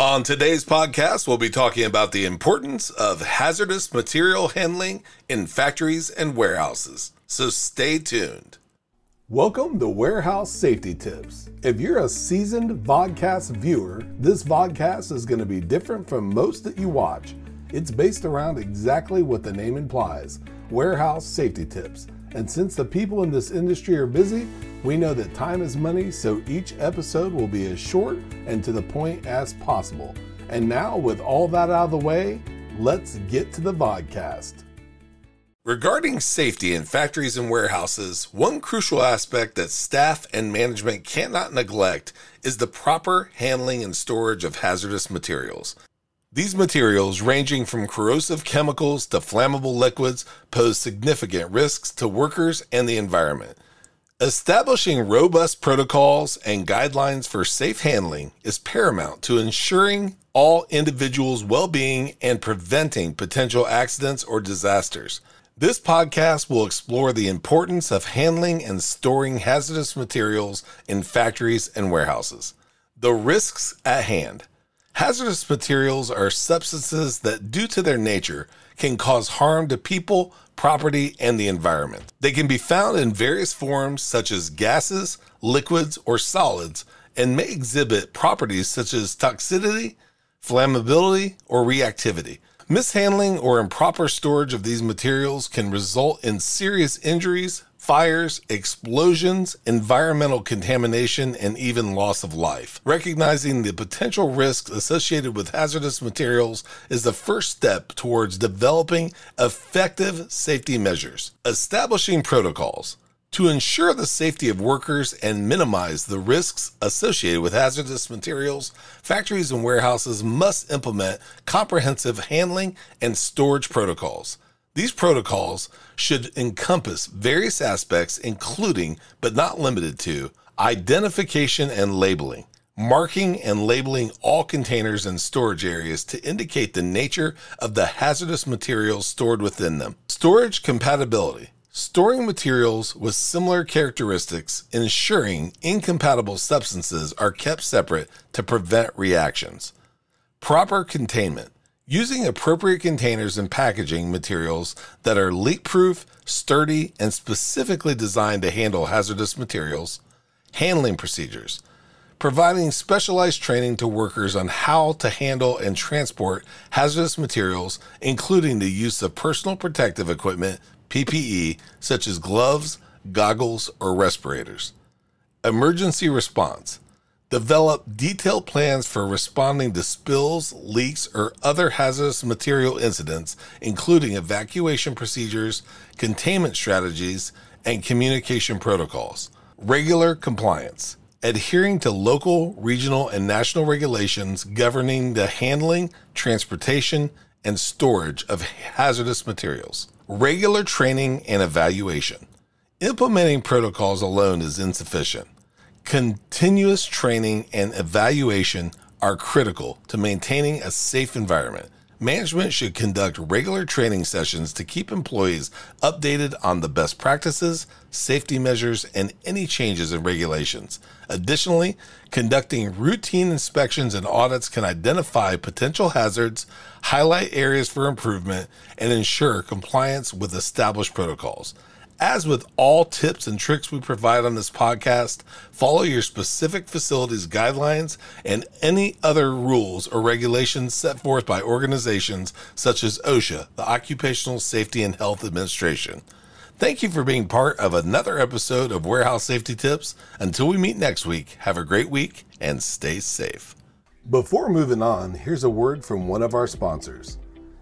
On today's podcast, we'll be talking about the importance of hazardous material handling in factories and warehouses. So stay tuned. Welcome to Warehouse Safety Tips. If you're a seasoned vodcast viewer, this vodcast is going to be different from most that you watch. It's based around exactly what the name implies warehouse safety tips. And since the people in this industry are busy, we know that time is money, so each episode will be as short and to the point as possible. And now, with all that out of the way, let's get to the vodcast. Regarding safety in factories and warehouses, one crucial aspect that staff and management cannot neglect is the proper handling and storage of hazardous materials. These materials, ranging from corrosive chemicals to flammable liquids, pose significant risks to workers and the environment. Establishing robust protocols and guidelines for safe handling is paramount to ensuring all individuals' well being and preventing potential accidents or disasters. This podcast will explore the importance of handling and storing hazardous materials in factories and warehouses. The risks at hand. Hazardous materials are substances that, due to their nature, can cause harm to people, property, and the environment. They can be found in various forms, such as gases, liquids, or solids, and may exhibit properties such as toxicity, flammability, or reactivity. Mishandling or improper storage of these materials can result in serious injuries, fires, explosions, environmental contamination, and even loss of life. Recognizing the potential risks associated with hazardous materials is the first step towards developing effective safety measures. Establishing protocols. To ensure the safety of workers and minimize the risks associated with hazardous materials, factories and warehouses must implement comprehensive handling and storage protocols. These protocols should encompass various aspects, including, but not limited to, identification and labeling, marking and labeling all containers and storage areas to indicate the nature of the hazardous materials stored within them, storage compatibility. Storing materials with similar characteristics, ensuring incompatible substances are kept separate to prevent reactions. Proper containment. Using appropriate containers and packaging materials that are leak proof, sturdy, and specifically designed to handle hazardous materials. Handling procedures. Providing specialized training to workers on how to handle and transport hazardous materials, including the use of personal protective equipment, PPE, such as gloves, goggles, or respirators. Emergency response. Develop detailed plans for responding to spills, leaks, or other hazardous material incidents, including evacuation procedures, containment strategies, and communication protocols. Regular compliance. Adhering to local, regional, and national regulations governing the handling, transportation, and storage of hazardous materials regular training and evaluation. Implementing protocols alone is insufficient. Continuous training and evaluation are critical to maintaining a safe environment. Management should conduct regular training sessions to keep employees updated on the best practices, safety measures, and any changes in regulations. Additionally, conducting routine inspections and audits can identify potential hazards, highlight areas for improvement, and ensure compliance with established protocols. As with all tips and tricks we provide on this podcast, follow your specific facility's guidelines and any other rules or regulations set forth by organizations such as OSHA, the Occupational Safety and Health Administration. Thank you for being part of another episode of Warehouse Safety Tips. Until we meet next week, have a great week and stay safe. Before moving on, here's a word from one of our sponsors.